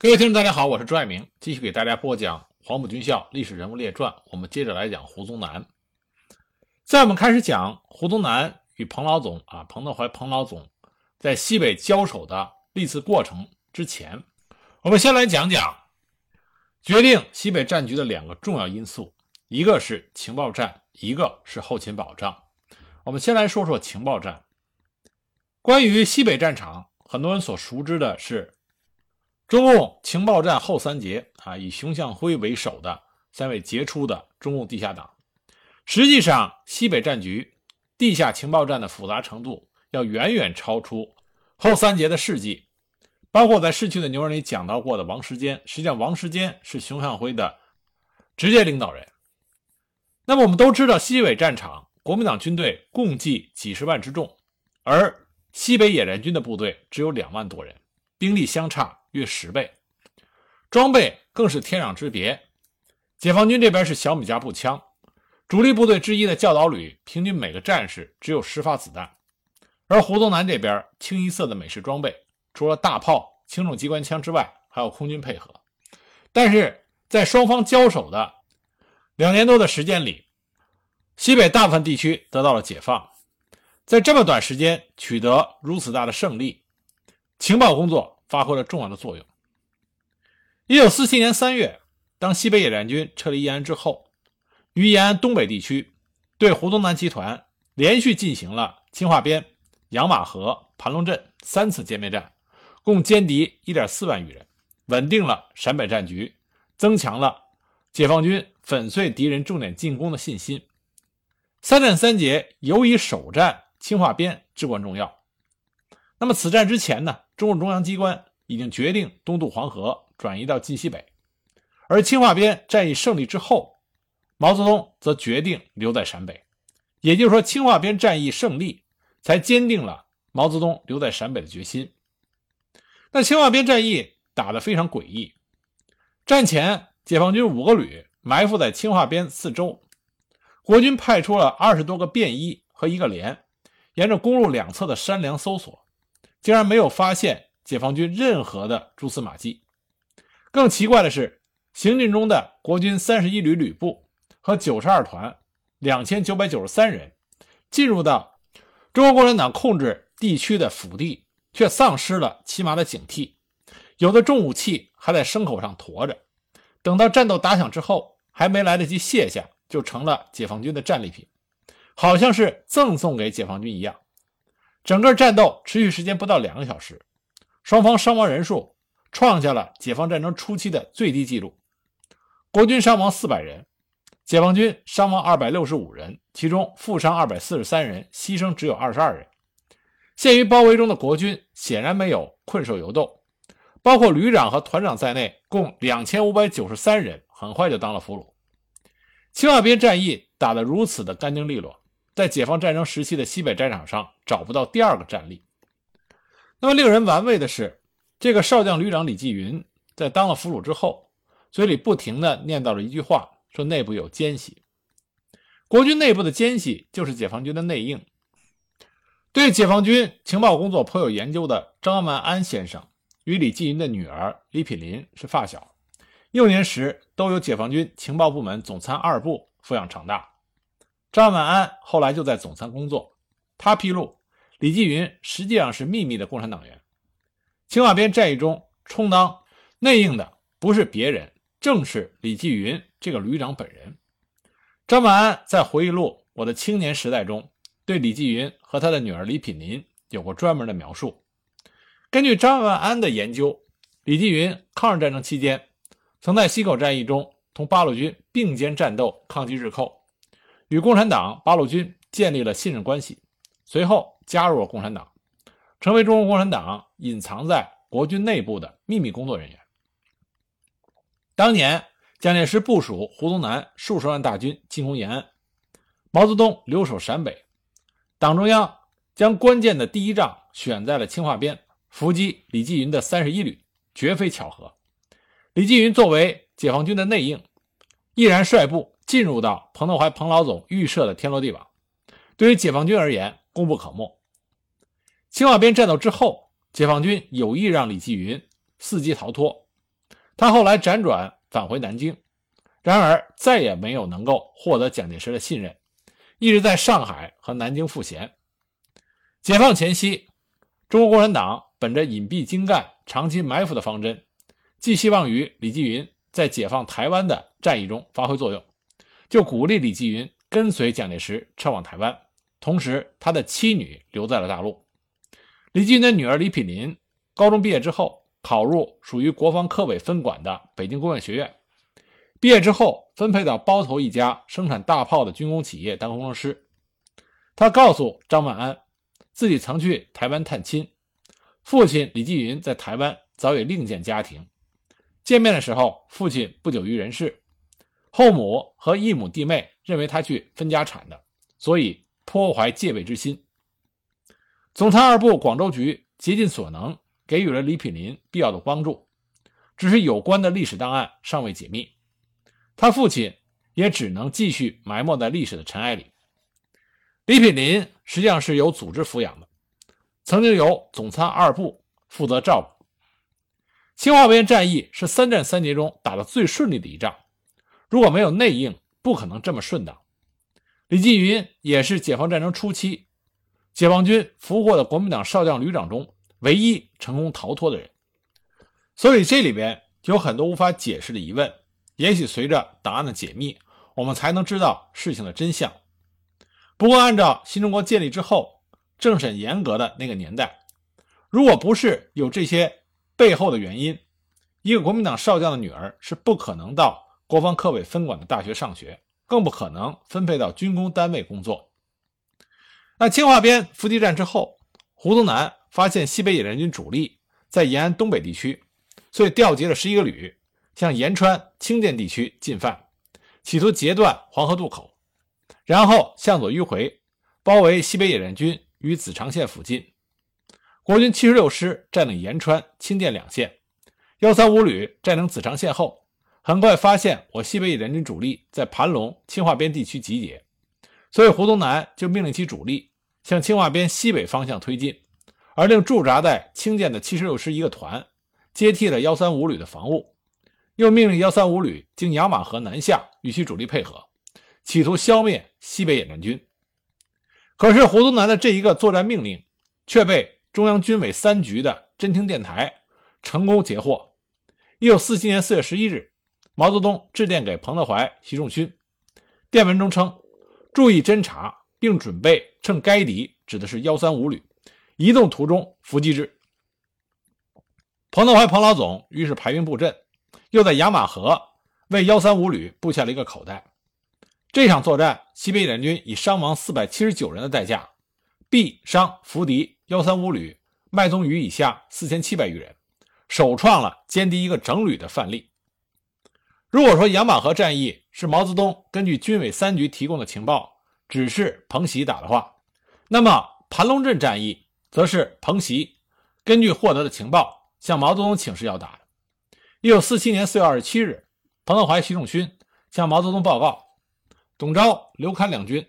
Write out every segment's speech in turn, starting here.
各位听众，大家好，我是朱爱明，继续给大家播讲《黄埔军校历史人物列传》。我们接着来讲胡宗南。在我们开始讲胡宗南与彭老总啊，彭德怀彭老总在西北交手的历次过程之前，我们先来讲讲决定西北战局的两个重要因素，一个是情报战，一个是后勤保障。我们先来说说情报战。关于西北战场，很多人所熟知的是。中共情报战后三杰啊，以熊向晖为首的三位杰出的中共地下党。实际上，西北战局地下情报战的复杂程度要远远超出后三杰的事迹。包括在逝去的牛人里讲到过的王时坚，实际上王时坚是熊向晖的直接领导人。那么我们都知道，西北战场国民党军队共计几十万之众，而西北野战军的部队只有两万多人，兵力相差。约十倍，装备更是天壤之别。解放军这边是小米加步枪，主力部队之一的教导旅，平均每个战士只有十发子弹。而胡宗南这边清一色的美式装备，除了大炮、轻重机关枪之外，还有空军配合。但是在双方交手的两年多的时间里，西北大部分地区得到了解放，在这么短时间取得如此大的胜利，情报工作。发挥了重要的作用。一九四七年三月，当西北野战军撤离延安之后，于延安东北地区对胡宗南集团连续进行了青化边、养马河、盘龙镇三次歼灭战，共歼敌一点四万余人，稳定了陕北战局，增强了解放军粉碎敌人重点进攻的信心。三战三捷，尤以首战青化边至关重要。那么此战之前呢？中共中央机关已经决定东渡黄河，转移到晋西北，而青化边战役胜利之后，毛泽东则决定留在陕北。也就是说，青化边战役胜利才坚定了毛泽东留在陕北的决心。那青化边战役打得非常诡异，战前解放军五个旅埋伏在青化边四周，国军派出了二十多个便衣和一个连，沿着公路两侧的山梁搜索。竟然没有发现解放军任何的蛛丝马迹。更奇怪的是，行进中的国军三十一旅旅部和九十二团两千九百九十三人进入到中国共产党控制地区的腹地，却丧失了起码的警惕。有的重武器还在牲口上驮着，等到战斗打响之后，还没来得及卸下，就成了解放军的战利品，好像是赠送给解放军一样。整个战斗持续时间不到两个小时，双方伤亡人数创下了解放战争初期的最低纪录。国军伤亡四百人，解放军伤亡二百六十五人，其中负伤二百四十三人，牺牲只有二十二人。陷于包围中的国军显然没有困兽犹斗，包括旅长和团长在内，共两千五百九十三人很快就当了俘虏。青化边战役打得如此的干净利落。在解放战争时期的西北战场上找不到第二个战例。那么令人玩味的是，这个少将旅长李继云在当了俘虏之后，嘴里不停地念叨着一句话，说内部有奸细。国军内部的奸细就是解放军的内应。对解放军情报工作颇有研究的张万安先生，与李继云的女儿李品林是发小，幼年时都由解放军情报部门总参二部抚养长大。张万安后来就在总参工作，他披露，李继云实际上是秘密的共产党员。青瓦边战役中充当内应的不是别人，正是李继云这个旅长本人。张万安在回忆录《我的青年时代》中，对李继云和他的女儿李品林有过专门的描述。根据张万安的研究，李继云抗日战争期间曾在西口战役中同八路军并肩战斗，抗击日寇。与共产党八路军建立了信任关系，随后加入了共产党，成为中国共产党隐藏在国军内部的秘密工作人员。当年蒋介石部署胡宗南数十万大军进攻延安，毛泽东留守陕北，党中央将关键的第一仗选在了青化边，伏击李继云的三十一旅，绝非巧合。李继云作为解放军的内应，毅然率部。进入到彭德怀彭老总预设的天罗地网，对于解放军而言功不可没。青瓦边战斗之后，解放军有意让李继云伺机逃脱，他后来辗转返回南京，然而再也没有能够获得蒋介石的信任，一直在上海和南京赋闲。解放前夕，中国共产党本着隐蔽精干、长期埋伏的方针，寄希望于李继云在解放台湾的战役中发挥作用，就鼓励李继云跟随蒋介石撤往台湾，同时他的妻女留在了大陆。李继云的女儿李品林高中毕业之后。考入属于国防科委分管的北京工业学院，毕业之后分配到包头一家生产大炮的军工企业当工程师。他告诉张万安，自己曾去台湾探亲，父亲李继云在台湾早已另建家庭。见面的时候，父亲不久于人世，后母和异母弟妹认为他去分家产的，所以颇怀戒备之心。总参二部广州局竭尽所能。给予了李品林必要的帮助，只是有关的历史档案尚未解密，他父亲也只能继续埋没在历史的尘埃里。李品林实际上是有组织抚养的，曾经由总参二部负责照顾。清华边战役是三战三捷中打得最顺利的一仗，如果没有内应，不可能这么顺当。李继云也是解放战争初期解放军俘获的国民党少将旅长中。唯一成功逃脱的人，所以这里边有很多无法解释的疑问。也许随着档案的解密，我们才能知道事情的真相。不过，按照新中国建立之后政审严格的那个年代，如果不是有这些背后的原因，一个国民党少将的女儿是不可能到国防科委分管的大学上学，更不可能分配到军工单位工作。那清华边伏击战之后，胡宗南。发现西北野战军主力在延安东北地区，所以调集了十一个旅向延川、清涧地区进犯，企图截断黄河渡口，然后向左迂回，包围西北野战军于子长县附近。国军七十六师占领延川、清涧两线，幺三五旅占领子长县后，很快发现我西北野战军主力在盘龙、清化边地区集结，所以胡宗南就命令其主力向清化边西北方向推进。而令驻扎在清涧的七十六师一个团接替了幺三五旅的防务，又命令幺三五旅经养马河南下，与其主力配合，企图消灭西北野战军。可是胡宗南的这一个作战命令却被中央军委三局的侦听电台成功截获。一九四七年四月十一日，毛泽东致电给彭德怀、习仲勋，电文中称：“注意侦查，并准备趁该敌指的是幺三五旅。”移动途中伏击之。彭德怀、彭老总于是排兵布阵，又在雅马河为幺三五旅布下了一个口袋。这场作战，西北野战军以伤亡四百七十九人的代价，毙伤俘敌幺三五旅麦宗宇以下四千七百余人，首创了歼敌一个整旅的范例。如果说杨马河战役是毛泽东根据军委三局提供的情报，指示彭喜打的话，那么盘龙镇战役。则是彭袭根据获得的情报向毛泽东请示要打的。一九四七年四月二十七日，彭德怀、习仲勋向毛泽东报告：董钊、刘戡两军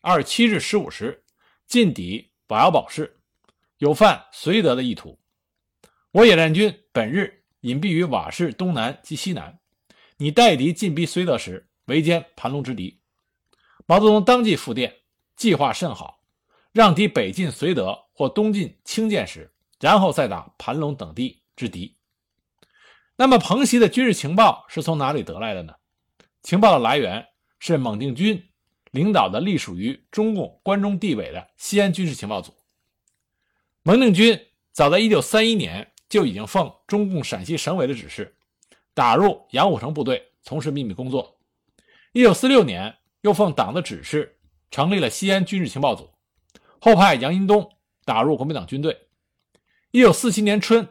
二十七日十五时进抵保窑堡市，有犯绥德的意图。我野战军本日隐蔽于瓦市东南及西南，你待敌进逼绥德时，围歼盘龙之敌。毛泽东当即复电：计划甚好。让敌北进绥德或东进清涧时，然后再打盘龙等地之敌。那么彭袭的军事情报是从哪里得来的呢？情报的来源是蒙定军领导的隶属于中共关中地委的西安军事情报组。蒙定军早在1931年就已经奉中共陕西省委的指示，打入杨虎城部队从事秘密工作。1946年又奉党的指示成立了西安军事情报组。后派杨荫东打入国民党军队。一九四七年春，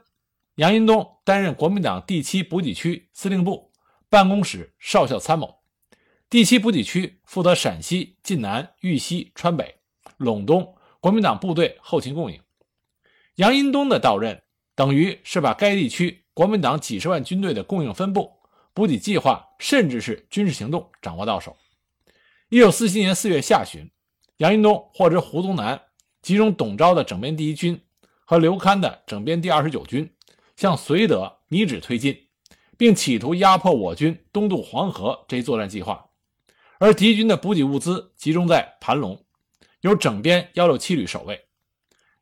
杨荫东担任国民党第七补给区司令部办公室少校参谋，第七补给区负责陕西晋南、豫西、川北、陇东国民党部队后勤供应。杨荫东的到任，等于是把该地区国民党几十万军队的供应分布、补给计划，甚至是军事行动掌握到手。一九四七年四月下旬。杨荫东获知胡宗南集中董钊的整编第一军和刘戡的整编第二十九军向绥德米脂推进，并企图压迫我军东渡黄河这一作战计划。而敌军的补给物资集中在盘龙，由整编幺六七旅守卫。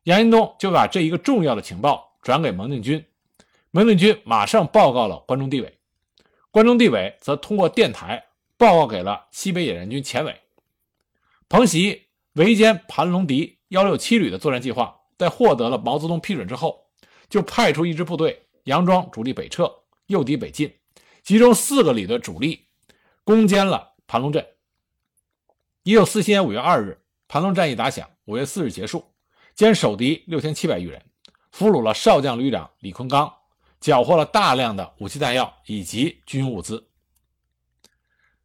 杨荫东就把这一个重要的情报转给蒙定军，蒙定军马上报告了关中地委，关中地委则通过电台报告给了西北野战军前委。彭袭围歼盘龙敌幺六七旅的作战计划，在获得了毛泽东批准之后，就派出一支部队佯装主力北撤，诱敌北进，集中四个旅的主力攻坚了盘龙镇。一九四七年五月二日，盘龙战役打响，五月四日结束。歼守敌六千七百余人，俘虏了少将旅长李坤刚，缴获了大量的武器弹药以及军用物资。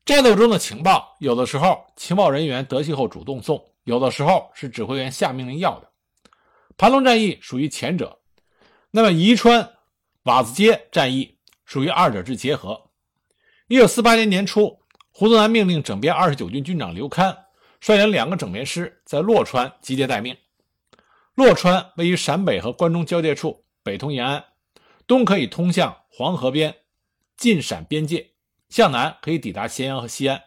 战斗中的情报，有的时候情报人员得悉后主动送，有的时候是指挥员下命令要的。盘龙战役属于前者，那么宜川瓦子街战役属于二者之结合。一九四八年年初，胡宗南命令整编二十九军军长刘戡率领两个整编师在洛川集结待命。洛川位于陕北和关中交界处，北通延安，东可以通向黄河边，晋陕边界；向南可以抵达咸阳和西安。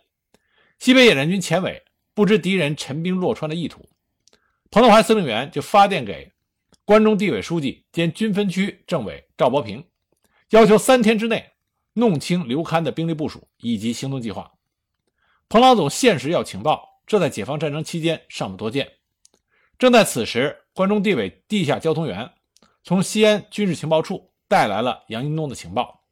西北野战军前委不知敌人陈兵洛川的意图，彭德怀司令员就发电给关中地委书记兼军分区政委赵伯平，要求三天之内弄清刘戡的兵力部署以及行动计划。彭老总限时要情报，这在解放战争期间尚不多见。正在此时。关中地委地下交通员从西安军事情报处带来了杨荫东的情报。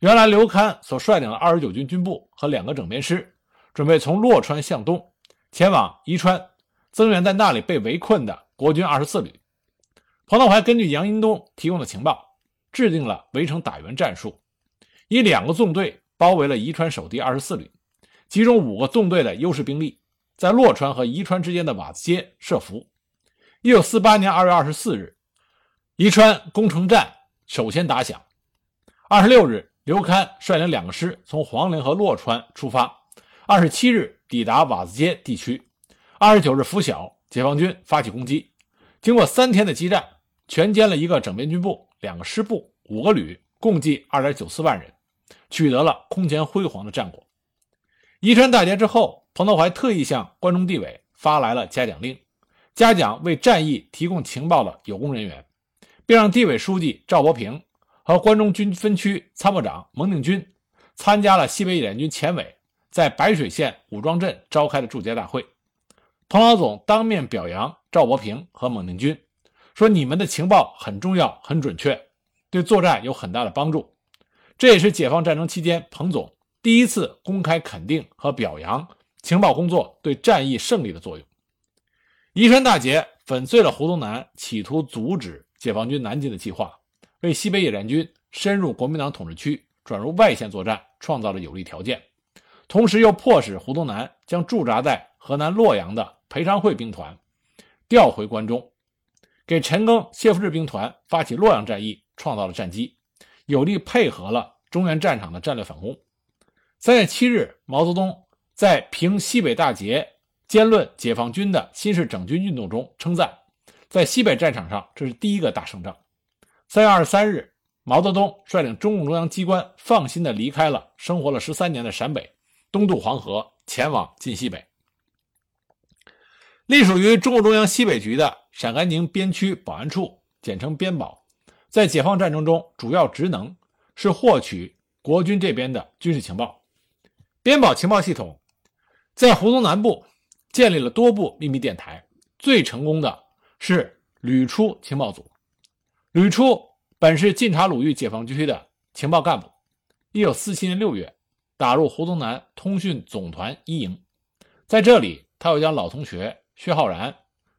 原来刘戡所率领的二十九军军部和两个整编师，准备从洛川向东前往宜川，增援在那里被围困的国军二十四旅。彭德怀根据杨荫东提供的情报，制定了围城打援战术，以两个纵队包围了宜川守敌二十四旅，集中五个纵队的优势兵力，在洛川和宜川之间的瓦子街设伏。一九四八年二月二十四日，宜川攻城战首先打响。二十六日，刘戡率领两个师从黄陵和洛川出发。二十七日抵达瓦子街地区。二十九日拂晓，解放军发起攻击。经过三天的激战，全歼了一个整编军部、两个师部、五个旅，共计二点九四万人，取得了空前辉煌的战果。宜川大捷之后，彭德怀特意向关中地委发来了嘉奖令。嘉奖为战役提供情报的有功人员，并让地委书记赵伯平和关中军分区参谋长蒙定军参加了西北野战军前委在白水县武装镇召开的祝捷大会。彭老总当面表扬赵伯平和蒙定军，说：“你们的情报很重要、很准确，对作战有很大的帮助。”这也是解放战争期间彭总第一次公开肯定和表扬情报工作对战役胜利的作用。宜川大捷粉碎了胡宗南企图阻止解放军南进的计划，为西北野战军深入国民党统治区、转入外线作战创造了有利条件，同时又迫使胡宗南将驻扎在河南洛阳的裴昌会兵团调回关中，给陈赓、谢富治兵团发起洛阳战役创造了战机，有力配合了中原战场的战略反攻。三月七日，毛泽东在平西北大捷。兼论解放军的新式整军运动中称赞，在西北战场上，这是第一个大胜仗。三月二十三日，毛泽东率领中共中央机关放心地离开了生活了十三年的陕北，东渡黄河，前往晋西北。隶属于中共中央西北局的陕甘宁边区保安处，简称边保，在解放战争中主要职能是获取国军这边的军事情报。边保情报系统在胡宗南部。建立了多部秘密电台，最成功的是吕初情报组。吕初本是晋察鲁豫解放区的情报干部。一九四七年六月，打入胡宗南通讯总团一营，在这里，他又将老同学薛浩然、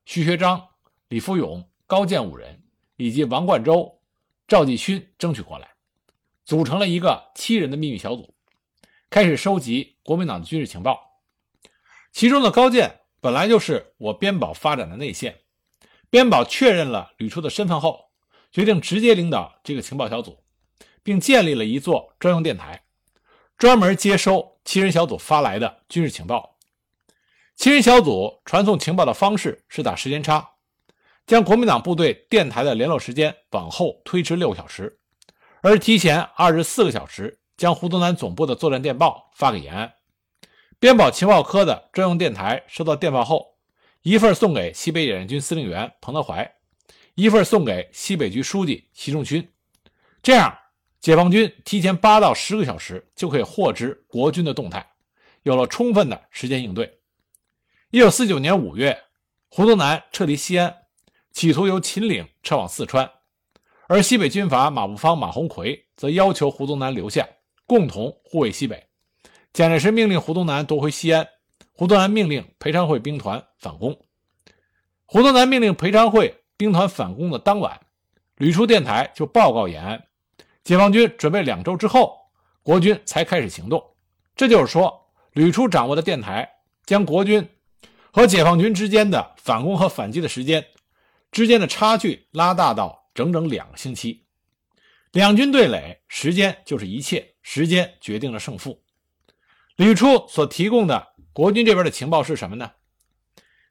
徐学章、李福勇、高健五人以及王冠洲、赵继勋争取过来，组成了一个七人的秘密小组，开始收集国民党的军事情报。其中的高健本来就是我边保发展的内线，边保确认了吕初的身份后，决定直接领导这个情报小组，并建立了一座专用电台，专门接收七人小组发来的军事情报。七人小组传送情报的方式是打时间差，将国民党部队电台的联络时间往后推迟六个小时，而提前二十四个小时将胡宗南总部的作战电报发给延安。边保情报科的专用电台收到电报后，一份送给西北野战军司令员彭德怀，一份送给西北局书记习仲勋。这样，解放军提前八到十个小时就可以获知国军的动态，有了充分的时间应对。一九四九年五月，胡宗南撤离西安，企图由秦岭撤往四川，而西北军阀马步芳、马鸿逵则要求胡宗南留下，共同护卫西北。蒋介石命令胡宗南夺回西安，胡宗南命令裴昌会兵团反攻。胡宗南命令裴昌会兵团反攻的当晚，旅出电台就报告延安，解放军准备两周之后，国军才开始行动。这就是说，旅出掌握的电台将国军和解放军之间的反攻和反击的时间之间的差距拉大到整整两个星期。两军对垒，时间就是一切，时间决定了胜负。吕初所提供的国军这边的情报是什么呢？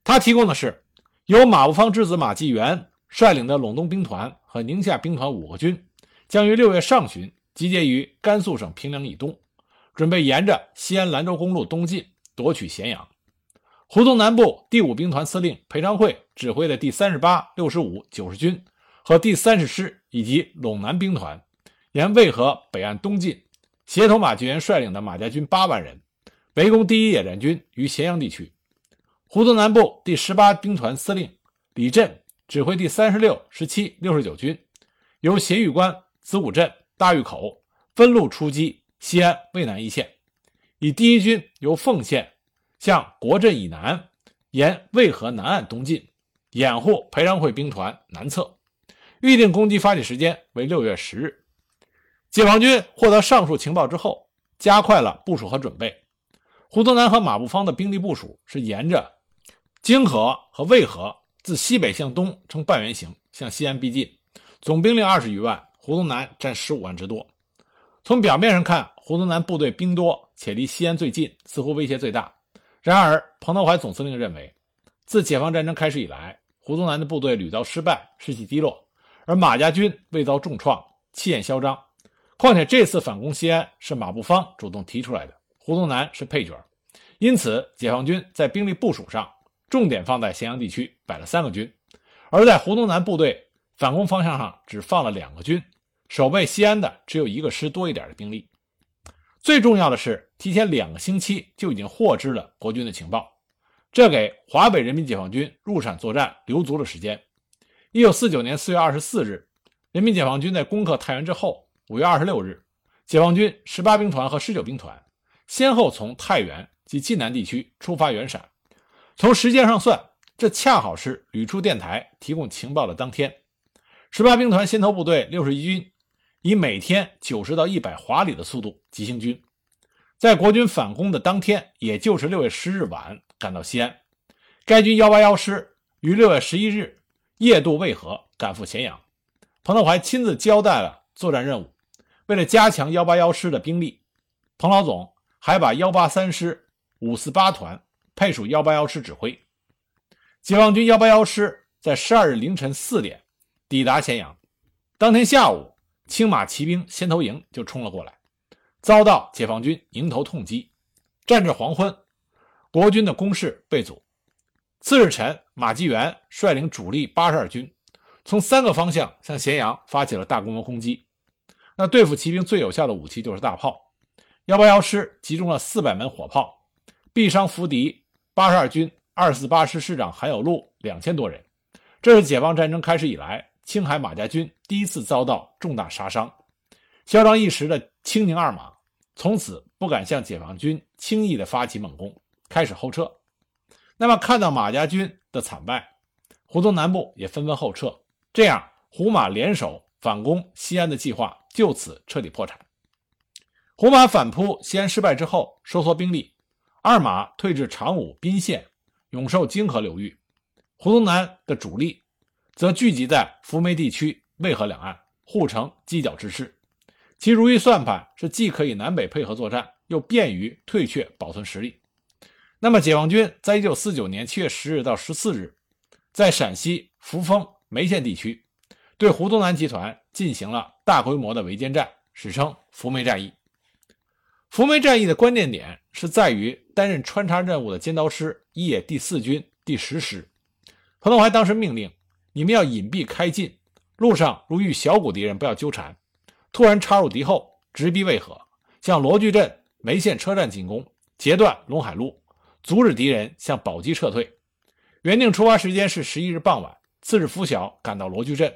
他提供的是由马步芳之子马继元率领的陇东兵团和宁夏兵团五个军，将于六月上旬集结于甘肃省平凉以东，准备沿着西安兰州公路东进，夺取咸阳。胡宗南部第五兵团司令裴昌会指挥的第三十八、六十五、九十军和第三十师以及陇南兵团，沿渭河北岸东进。协同马继元率领的马家军八万人，围攻第一野战军于咸阳地区。胡宗南部第十八兵团司令李振指挥第三十六、十七、六十九军，由咸峪关、子午镇、大峪口分路出击西安渭南一线，以第一军由凤县向国镇以南，沿渭河南岸东进，掩护裴昌会兵团南侧。预定攻击发起时间为六月十日。解放军获得上述情报之后，加快了部署和准备。胡宗南和马步芳的兵力部署是沿着泾河和渭河，自西北向东呈半圆形向西安逼近，总兵力二十余万，胡宗南占十五万之多。从表面上看，胡宗南部队兵多且离西安最近，似乎威胁最大。然而，彭德怀总司令认为，自解放战争开始以来，胡宗南的部队屡遭失败，士气低落，而马家军未遭重创，气焰嚣张。况且这次反攻西安是马步芳主动提出来的，胡宗南是配角，因此解放军在兵力部署上重点放在咸阳地区，摆了三个军，而在胡宗南部队反攻方向上只放了两个军，守备西安的只有一个师多一点的兵力。最重要的是，提前两个星期就已经获知了国军的情报，这给华北人民解放军入陕作战留足了时间。一九四九年四月二十四日，人民解放军在攻克太原之后。五月二十六日，解放军十八兵团和十九兵团先后从太原及晋南地区出发援陕。从时间上算，这恰好是旅出电台提供情报的当天。十八兵团先头部队六十一军以每天九十到一百华里的速度急行军，在国军反攻的当天，也就是六月十日晚赶到西安。该军幺八幺师于六月十一日夜渡渭河，赶赴咸阳。彭德怀亲自交代了作战任务。为了加强幺八幺师的兵力，彭老总还把幺八三师、五四八团配属幺八幺师指挥。解放军幺八幺师在十二日凌晨四点抵达咸阳，当天下午，青马骑兵先头营就冲了过来，遭到解放军迎头痛击。战至黄昏，国军的攻势被阻。次日晨，马继元率领主力八十二军，从三个方向向咸阳发起了大规模攻击。那对付骑兵最有效的武器就是大炮，幺八幺师集中了四百门火炮，毙伤俘敌八十二军二四八师师长韩有禄两千多人。这是解放战争开始以来青海马家军第一次遭到重大杀伤。嚣张一时的青宁二马从此不敢向解放军轻易的发起猛攻，开始后撤。那么看到马家军的惨败，胡宗南部也纷纷后撤，这样胡马联手反攻西安的计划。就此彻底破产。胡马反扑西安失败之后，收缩兵力，二马退至长武、宾县、永寿、泾河流域。胡宗南的主力则聚集在扶梅地区渭河两岸，护城犄角之势。其如意算盘是既可以南北配合作战，又便于退却保存实力。那么，解放军在一九四九年七月十日到十四日，在陕西扶风、眉县地区对胡宗南集团。进行了大规模的围歼战，史称扶梅战役。扶梅战役的关键点是在于担任穿插任务的尖刀师一野第四军第十师。彭德怀当时命令你们要隐蔽开进，路上如遇小股敌人，不要纠缠，突然插入敌后，直逼渭河，向罗聚镇梅县车站进攻，截断陇海路，阻止敌人向宝鸡撤退。原定出发时间是十一日傍晚，次日拂晓赶到罗聚镇。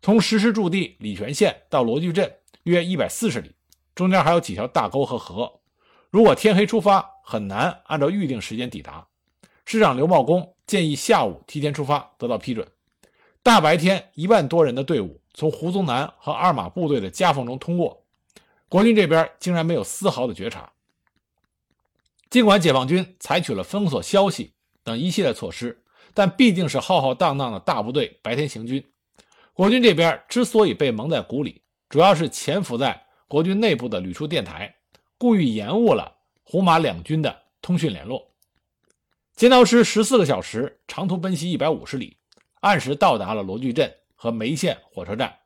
从石狮驻地礼泉县到罗聚镇约一百四十里，中间还有几条大沟和河。如果天黑出发，很难按照预定时间抵达。师长刘茂公建议下午提前出发，得到批准。大白天，一万多人的队伍从胡宗南和二马部队的夹缝中通过，国军这边竟然没有丝毫的觉察。尽管解放军采取了封锁消息等一系列措施，但毕竟是浩浩荡荡的大部队白天行军。国军这边之所以被蒙在鼓里，主要是潜伏在国军内部的旅处电台故意延误了胡马两军的通讯联络。尖刀师十四个小时长途奔袭一百五十里，按时到达了罗聚镇和梅县火车站，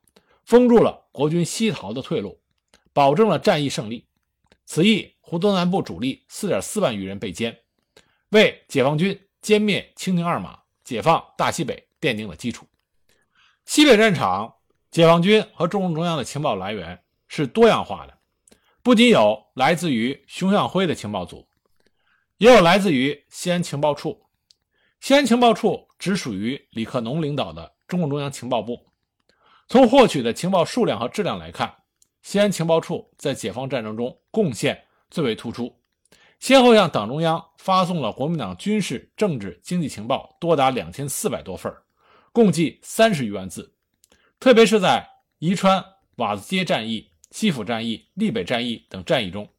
封住了国军西逃的退路，保证了战役胜利。此役，胡宗南部主力四点四万余人被歼，为解放军歼灭清宁二马、解放大西北奠定了基础。西北战场，解放军和中共中央的情报来源是多样化的，不仅有来自于熊向晖的情报组，也有来自于西安情报处。西安情报处只属于李克农领导的中共中央情报部。从获取的情报数量和质量来看，西安情报处在解放战争中贡献最为突出，先后向党中央发送了国民党军事、政治、经济情报多达两千四百多份共计三十余万字，特别是在宜川瓦子街战役、西府战役、立北战役等战役中，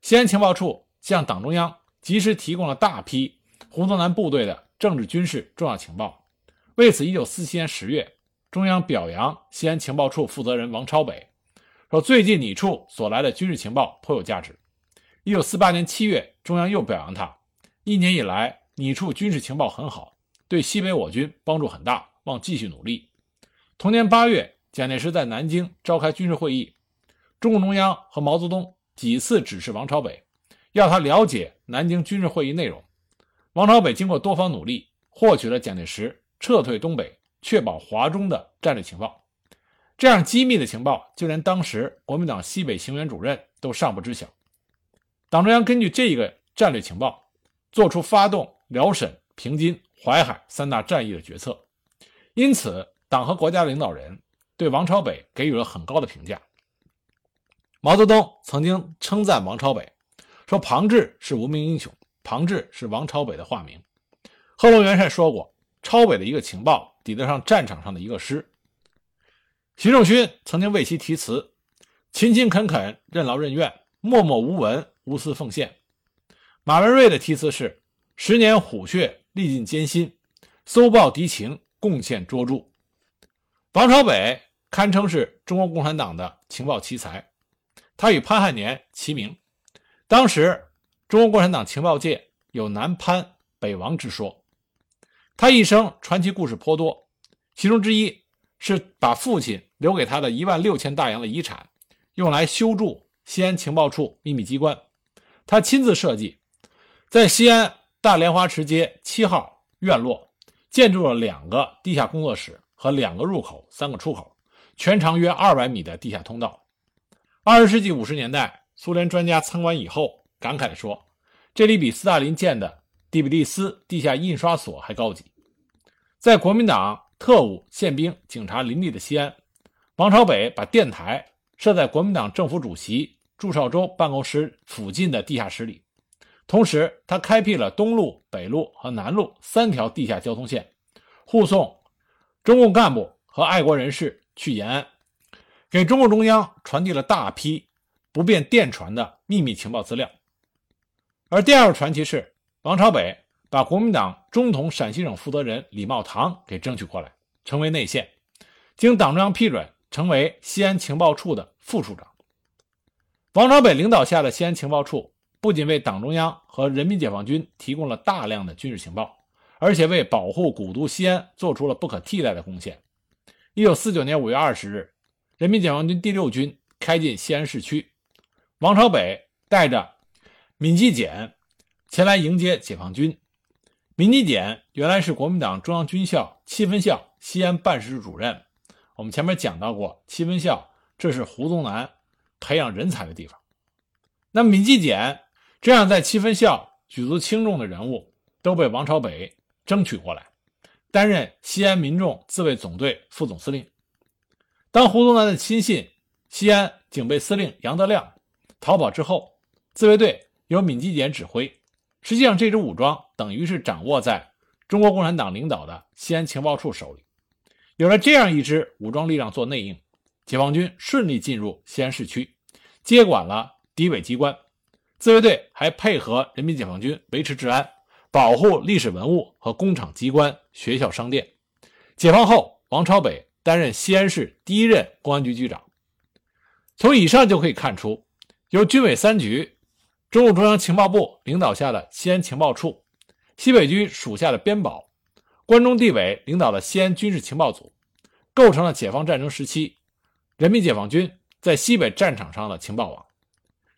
西安情报处向党中央及时提供了大批胡宗南部队的政治军事重要情报。为此，一九四七年十月，中央表扬西安情报处负责人王超北，说最近你处所来的军事情报颇有价值。一九四八年七月，中央又表扬他，一年以来你处军事情报很好，对西北我军帮助很大。望继续努力。同年八月，蒋介石在南京召开军事会议，中共中央和毛泽东几次指示王朝北，要他了解南京军事会议内容。王朝北经过多方努力，获取了蒋介石撤退东北、确保华中的战略情报。这样机密的情报，就连当时国民党西北行员主任都尚不知晓。党中央根据这个战略情报，做出发动辽沈、平津、淮海三大战役的决策。因此，党和国家领导人对王朝北给予了很高的评价。毛泽东曾经称赞王朝北，说庞志是无名英雄，庞志是王朝北的化名。贺龙元帅说过，超北的一个情报抵得上战场上的一个师。习仲勋曾经为其题词：勤勤恳恳，任劳任怨，默默无闻，无私奉献。马文瑞的题词是：十年虎穴，历尽艰辛，搜报敌情。贡献卓著，王朝北堪称是中国共产党的情报奇才，他与潘汉年齐名。当时中国共产党情报界有南潘北王之说。他一生传奇故事颇多，其中之一是把父亲留给他的一万六千大洋的遗产用来修筑西安情报处秘密机关，他亲自设计，在西安大莲花池街七号院落。建筑了两个地下工作室和两个入口、三个出口，全长约二百米的地下通道。二十世纪五十年代，苏联专家参观以后感慨地说：“这里比斯大林建的第比利斯地下印刷所还高级。”在国民党特务、宪兵、警察林立的西安，王朝北把电台设在国民党政府主席祝绍周办公室附近的地下室里。同时，他开辟了东路、北路和南路三条地下交通线，护送中共干部和爱国人士去延安，给中共中央传递了大批不便电传的秘密情报资料。而第二个传奇是，王朝北把国民党中统陕西省负责人李茂堂给争取过来，成为内线，经党中央批准，成为西安情报处的副处长。王朝北领导下的西安情报处。不仅为党中央和人民解放军提供了大量的军事情报，而且为保护古都西安做出了不可替代的贡献。一九四九年五月二十日，人民解放军第六军开进西安市区，王朝北带着闵继俭前来迎接解放军。闵继俭原来是国民党中央军校七分校西安办事处主任。我们前面讲到过，七分校这是胡宗南培养人才的地方。那闵继俭这样在七分校举足轻重的人物，都被王朝北争取过来，担任西安民众自卫总队副总司令。当胡宗南的亲信西安警备司令杨德亮逃跑之后，自卫队由闵基俭指挥。实际上，这支武装等于是掌握在中国共产党领导的西安情报处手里。有了这样一支武装力量做内应，解放军顺利进入西安市区，接管了敌伪机关。自卫队还配合人民解放军维持治安，保护历史文物和工厂、机关、学校、商店。解放后，王朝北。担任西安市第一任公安局局长。从以上就可以看出，由军委三局、中共中央情报部领导下的西安情报处、西北军属下的边保、关中地委领导的西安军事情报组，构成了解放战争时期人民解放军在西北战场上的情报网。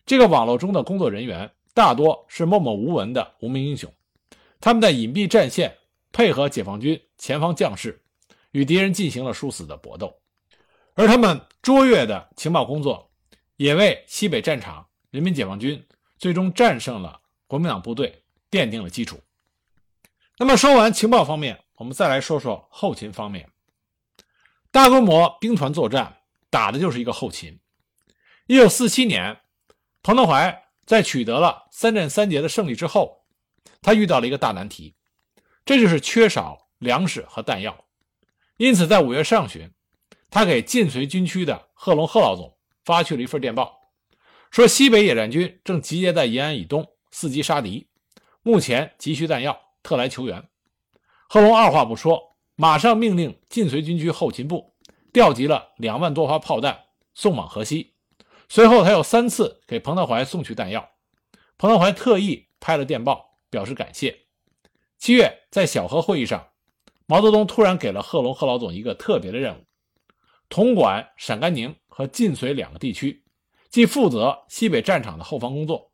这个网络中的工作人员大多是默默无闻的无名英雄，他们在隐蔽战线配合解放军前方将士。与敌人进行了殊死的搏斗，而他们卓越的情报工作，也为西北战场人民解放军最终战胜了国民党部队奠定了基础。那么说完情报方面，我们再来说说后勤方面。大规模兵团作战，打的就是一个后勤。一九四七年，彭德怀在取得了三战三捷的胜利之后，他遇到了一个大难题，这就是缺少粮食和弹药。因此，在五月上旬，他给晋绥军区的贺龙贺老总发去了一份电报，说西北野战军正集结在延安以东，伺机杀敌，目前急需弹药，特来求援。贺龙二话不说，马上命令晋绥军区后勤部调集了两万多发炮弹送往河西。随后，他又三次给彭德怀送去弹药，彭德怀特意拍了电报表示感谢。七月，在小河会议上。毛泽东突然给了贺龙贺老总一个特别的任务，统管陕甘宁和晋绥两个地区，即负责西北战场的后方工作。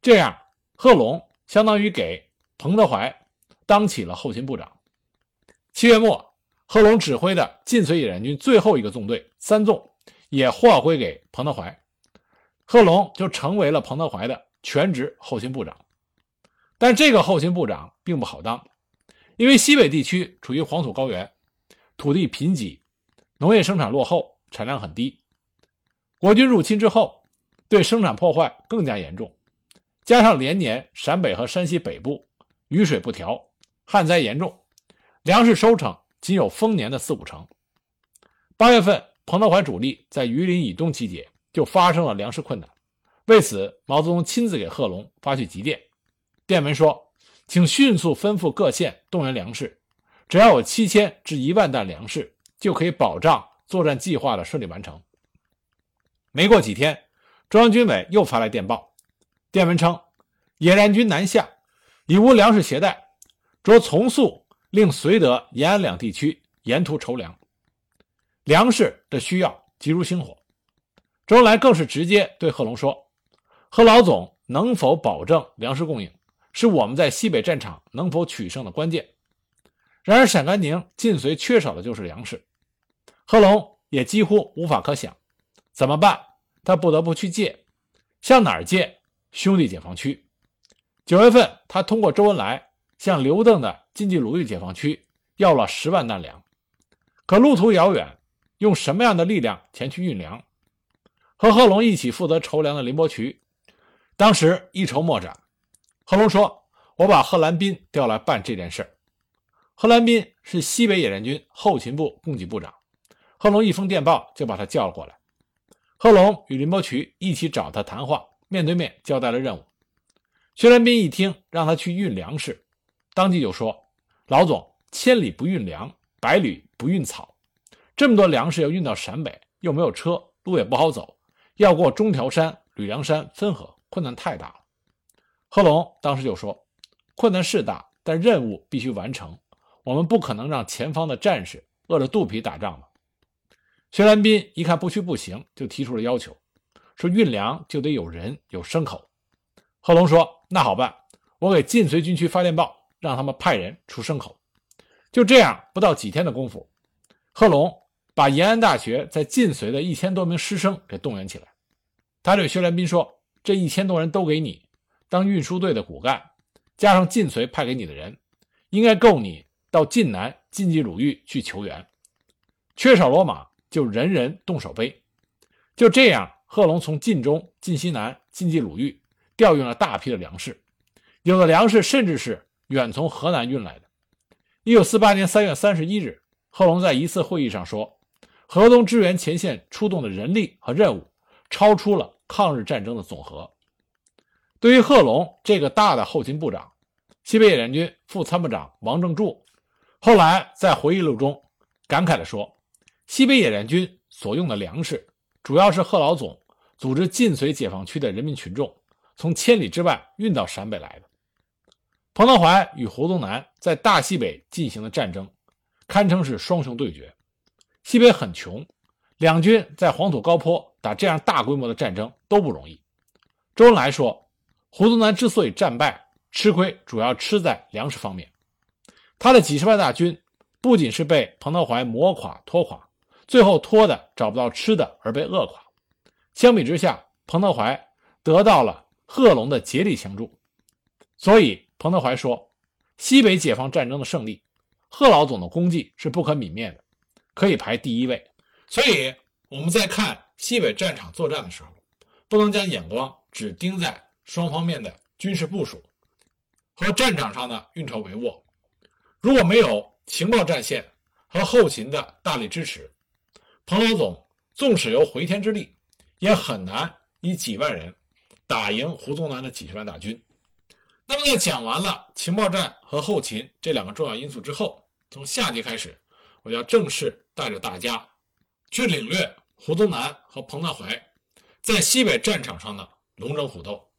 这样，贺龙相当于给彭德怀当起了后勤部长。七月末，贺龙指挥的晋绥野战军最后一个纵队三纵也划归给彭德怀，贺龙就成为了彭德怀的全职后勤部长。但这个后勤部长并不好当。因为西北地区处于黄土高原，土地贫瘠，农业生产落后，产量很低。国军入侵之后，对生产破坏更加严重，加上连年陕北和山西北部雨水不调，旱灾严重，粮食收成仅有丰年的四五成。八月份，彭德怀主力在榆林以东集结，就发生了粮食困难。为此，毛泽东亲自给贺龙发去急电，电文说。请迅速吩咐各县动员粮食，只要有七千至一万担粮食，就可以保障作战计划的顺利完成。没过几天，中央军委又发来电报，电文称：野战军南下，已无粮食携带，着从速令绥德、延安两地区沿途筹粮。粮食的需要急如星火。周恩来更是直接对贺龙说：“贺老总能否保证粮食供应？”是我们在西北战场能否取胜的关键。然而，陕甘宁、晋绥缺少的就是粮食，贺龙也几乎无法可想，怎么办？他不得不去借，向哪儿借？兄弟解放区。九月份，他通过周恩来向刘邓的晋冀鲁豫解放区要了十万担粮，可路途遥远，用什么样的力量前去运粮？和贺龙一起负责筹粮的林伯渠，当时一筹莫展。贺龙说：“我把贺兰斌调来办这件事。”贺兰斌是西北野战军后勤部供给部长。贺龙一封电报就把他叫了过来。贺龙与林伯渠一起找他谈话，面对面交代了任务。薛兰斌一听，让他去运粮食，当即就说：“老总，千里不运粮，百里不运草。这么多粮食要运到陕北，又没有车，路也不好走，要过中条山、吕梁山分河，困难太大了。”贺龙当时就说：“困难是大，但任务必须完成。我们不可能让前方的战士饿着肚皮打仗的。”薛兰斌一看不去不行，就提出了要求，说运粮就得有人有牲口。贺龙说：“那好办，我给晋绥军区发电报，让他们派人出牲口。”就这样，不到几天的功夫，贺龙把延安大学在晋绥的一千多名师生给动员起来。他对薛兰斌说：“这一千多人都给你当运输队的骨干，加上晋绥派给你的人，应该够你到晋南晋冀鲁豫去求援。缺少骡马，就人人动手背。”就这样，贺龙从晋中、晋西南、晋冀鲁豫调运了大批的粮食，有的粮食甚至是远从河南运来的。一九四八年三月三十一日，贺龙在一次会议上说：“河东支援前线出动的人力和任务。”超出了抗日战争的总和。对于贺龙这个大的后勤部长，西北野战军副参谋长王正柱后来在回忆录中感慨地说：“西北野战军所用的粮食，主要是贺老总组织晋绥解放区的人民群众从千里之外运到陕北来的。”彭德怀与胡宗南在大西北进行的战争，堪称是双雄对决。西北很穷。两军在黄土高坡打这样大规模的战争都不容易。周恩来说，胡宗南之所以战败吃亏，主要吃在粮食方面。他的几十万大军不仅是被彭德怀磨垮拖垮，最后拖的找不到吃的而被饿垮。相比之下，彭德怀得到了贺龙的竭力相助。所以彭德怀说，西北解放战争的胜利，贺老总的功绩是不可泯灭的，可以排第一位。所以我们在看西北战场作战的时候，不能将眼光只盯在双方面的军事部署和战场上的运筹帷幄。如果没有情报战线和后勤的大力支持，彭老总纵使有回天之力，也很难以几万人打赢胡宗南的几十万大军。那么，在讲完了情报战和后勤这两个重要因素之后，从下集开始，我要正式带着大家。去领略胡宗南和彭德怀在西北战场上的龙争虎斗。